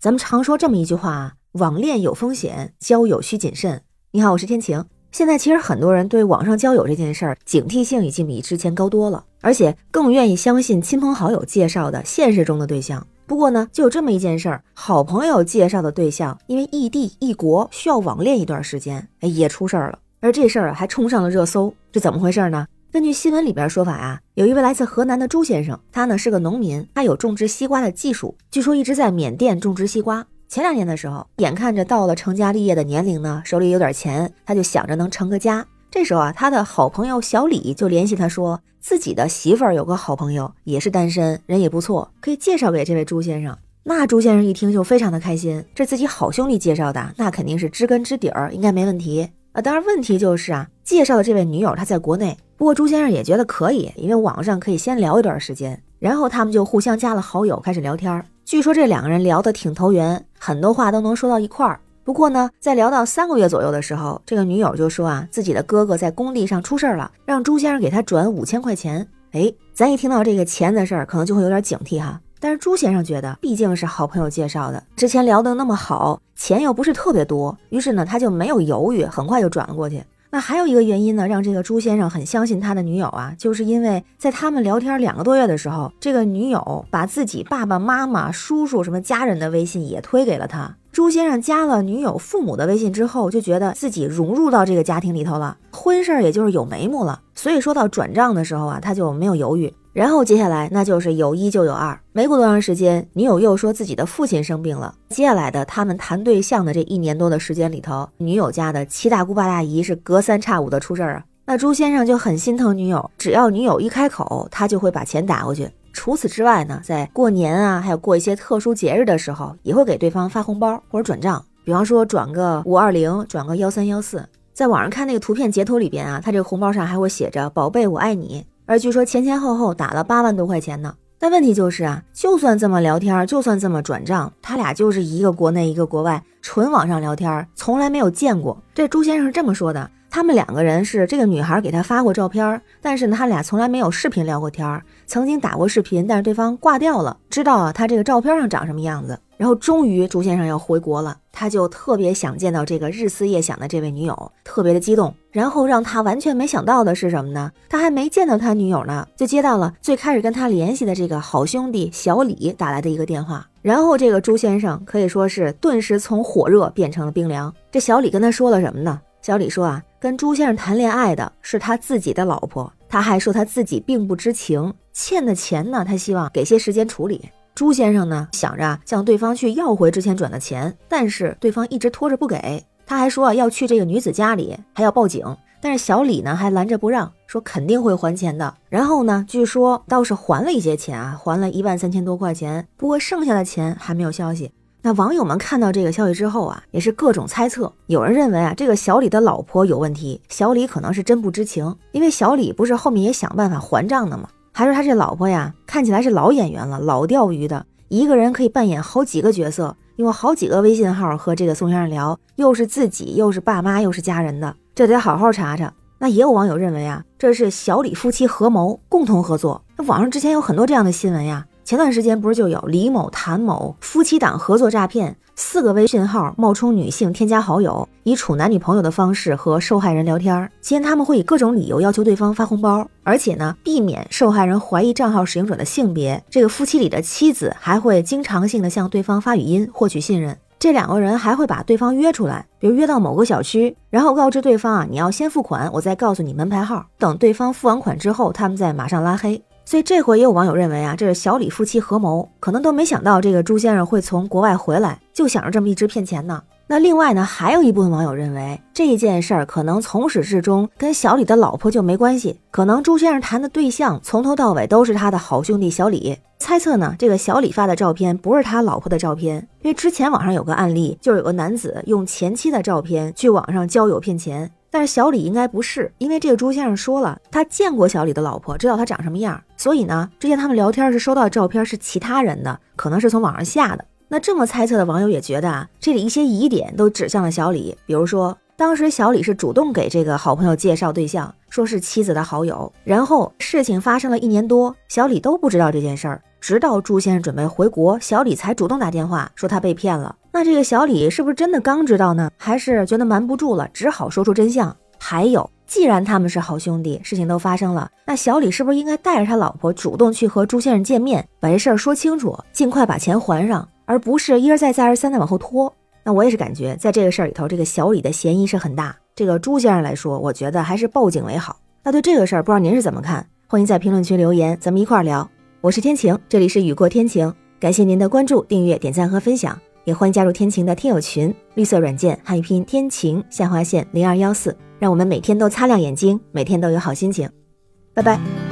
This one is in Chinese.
咱们常说这么一句话，网恋有风险，交友需谨慎。你好，我是天晴。现在其实很多人对网上交友这件事儿警惕性已经比之前高多了，而且更愿意相信亲朋好友介绍的现实中的对象。不过呢，就有这么一件事儿，好朋友介绍的对象因为异地异国需要网恋一段时间，哎，也出事儿了。而这事儿还冲上了热搜，这怎么回事呢？根据新闻里边说法呀，有一位来自河南的朱先生，他呢是个农民，他有种植西瓜的技术，据说一直在缅甸种植西瓜。前两年的时候，眼看着到了成家立业的年龄呢，手里有点钱，他就想着能成个家。这时候啊，他的好朋友小李就联系他说，自己的媳妇儿有个好朋友也是单身，人也不错，可以介绍给这位朱先生。那朱先生一听就非常的开心，这自己好兄弟介绍的，那肯定是知根知底儿，应该没问题。啊，当然问题就是啊，介绍的这位女友她在国内。不过朱先生也觉得可以，因为网上可以先聊一段时间，然后他们就互相加了好友，开始聊天。据说这两个人聊得挺投缘，很多话都能说到一块儿。不过呢，在聊到三个月左右的时候，这个女友就说啊，自己的哥哥在工地上出事儿了，让朱先生给他转五千块钱。哎，咱一听到这个钱的事儿，可能就会有点警惕哈。但是朱先生觉得，毕竟是好朋友介绍的，之前聊得那么好，钱又不是特别多，于是呢，他就没有犹豫，很快就转了过去。那还有一个原因呢，让这个朱先生很相信他的女友啊，就是因为在他们聊天两个多月的时候，这个女友把自己爸爸妈妈、叔叔什么家人的微信也推给了他。朱先生加了女友父母的微信之后，就觉得自己融入到这个家庭里头了，婚事儿也就是有眉目了。所以说到转账的时候啊，他就没有犹豫。然后接下来那就是有一就有二，没过多长时间，女友又说自己的父亲生病了。接下来的他们谈对象的这一年多的时间里头，女友家的七大姑八大姨是隔三差五的出事儿啊。那朱先生就很心疼女友，只要女友一开口，他就会把钱打过去。除此之外呢，在过年啊，还有过一些特殊节日的时候，也会给对方发红包或者转账，比方说转个五二零，转个幺三幺四。在网上看那个图片截图里边啊，他这个红包上还会写着“宝贝，我爱你”。而据说前前后后打了八万多块钱呢，但问题就是啊，就算这么聊天，就算这么转账，他俩就是一个国内一个国外，纯网上聊天，从来没有见过。这朱先生是这么说的：他们两个人是这个女孩给他发过照片，但是呢，他俩从来没有视频聊过天儿，曾经打过视频，但是对方挂掉了，知道啊，他这个照片上长什么样子。然后终于朱先生要回国了，他就特别想见到这个日思夜想的这位女友，特别的激动。然后让他完全没想到的是什么呢？他还没见到他女友呢，就接到了最开始跟他联系的这个好兄弟小李打来的一个电话。然后这个朱先生可以说是顿时从火热变成了冰凉。这小李跟他说了什么呢？小李说啊，跟朱先生谈恋爱的是他自己的老婆，他还说他自己并不知情，欠的钱呢，他希望给些时间处理。朱先生呢，想着向对方去要回之前转的钱，但是对方一直拖着不给。他还说要去这个女子家里，还要报警。但是小李呢，还拦着不让，说肯定会还钱的。然后呢，据说倒是还了一些钱啊，还了一万三千多块钱。不过剩下的钱还没有消息。那网友们看到这个消息之后啊，也是各种猜测。有人认为啊，这个小李的老婆有问题，小李可能是真不知情，因为小李不是后面也想办法还账的吗？还说他这老婆呀，看起来是老演员了，老钓鱼的，一个人可以扮演好几个角色，用好几个微信号和这个宋先生聊，又是自己，又是爸妈，又是家人的，这得好好查查。那也有网友认为啊，这是小李夫妻合谋，共同合作。那网上之前有很多这样的新闻呀。前段时间不是就有李某、谭某夫妻档合作诈骗，四个微信号冒充女性添加好友，以处男女朋友的方式和受害人聊天。期间他们会以各种理由要求对方发红包，而且呢，避免受害人怀疑账号使用者的性别。这个夫妻里的妻子还会经常性的向对方发语音获取信任。这两个人还会把对方约出来，比如约到某个小区，然后告知对方啊，你要先付款，我再告诉你门牌号。等对方付完款之后，他们再马上拉黑。所以这回也有网友认为啊，这是小李夫妻合谋，可能都没想到这个朱先生会从国外回来，就想着这么一直骗钱呢。那另外呢，还有一部分网友认为这件事儿可能从始至终跟小李的老婆就没关系，可能朱先生谈的对象从头到尾都是他的好兄弟小李。猜测呢，这个小李发的照片不是他老婆的照片，因为之前网上有个案例，就是有个男子用前妻的照片去网上交友骗钱。但是小李应该不是，因为这个朱先生说了，他见过小李的老婆，知道他长什么样，所以呢，之前他们聊天是收到的照片是其他人的，可能是从网上下的。那这么猜测的网友也觉得啊，这里一些疑点都指向了小李，比如说当时小李是主动给这个好朋友介绍对象，说是妻子的好友，然后事情发生了一年多，小李都不知道这件事儿，直到朱先生准备回国，小李才主动打电话说他被骗了。那这个小李是不是真的刚知道呢？还是觉得瞒不住了，只好说出真相？还有，既然他们是好兄弟，事情都发生了，那小李是不是应该带着他老婆主动去和朱先生见面，把这事儿说清楚，尽快把钱还上，而不是一而再再而三的往后拖？那我也是感觉，在这个事儿里头，这个小李的嫌疑是很大。这个朱先生来说，我觉得还是报警为好。那对这个事儿，不知道您是怎么看？欢迎在评论区留言，咱们一块儿聊。我是天晴，这里是雨过天晴，感谢您的关注、订阅、点赞和分享，也欢迎加入天晴的听友群，绿色软件汉语拼音天晴下划线零二幺四，让我们每天都擦亮眼睛，每天都有好心情。拜拜。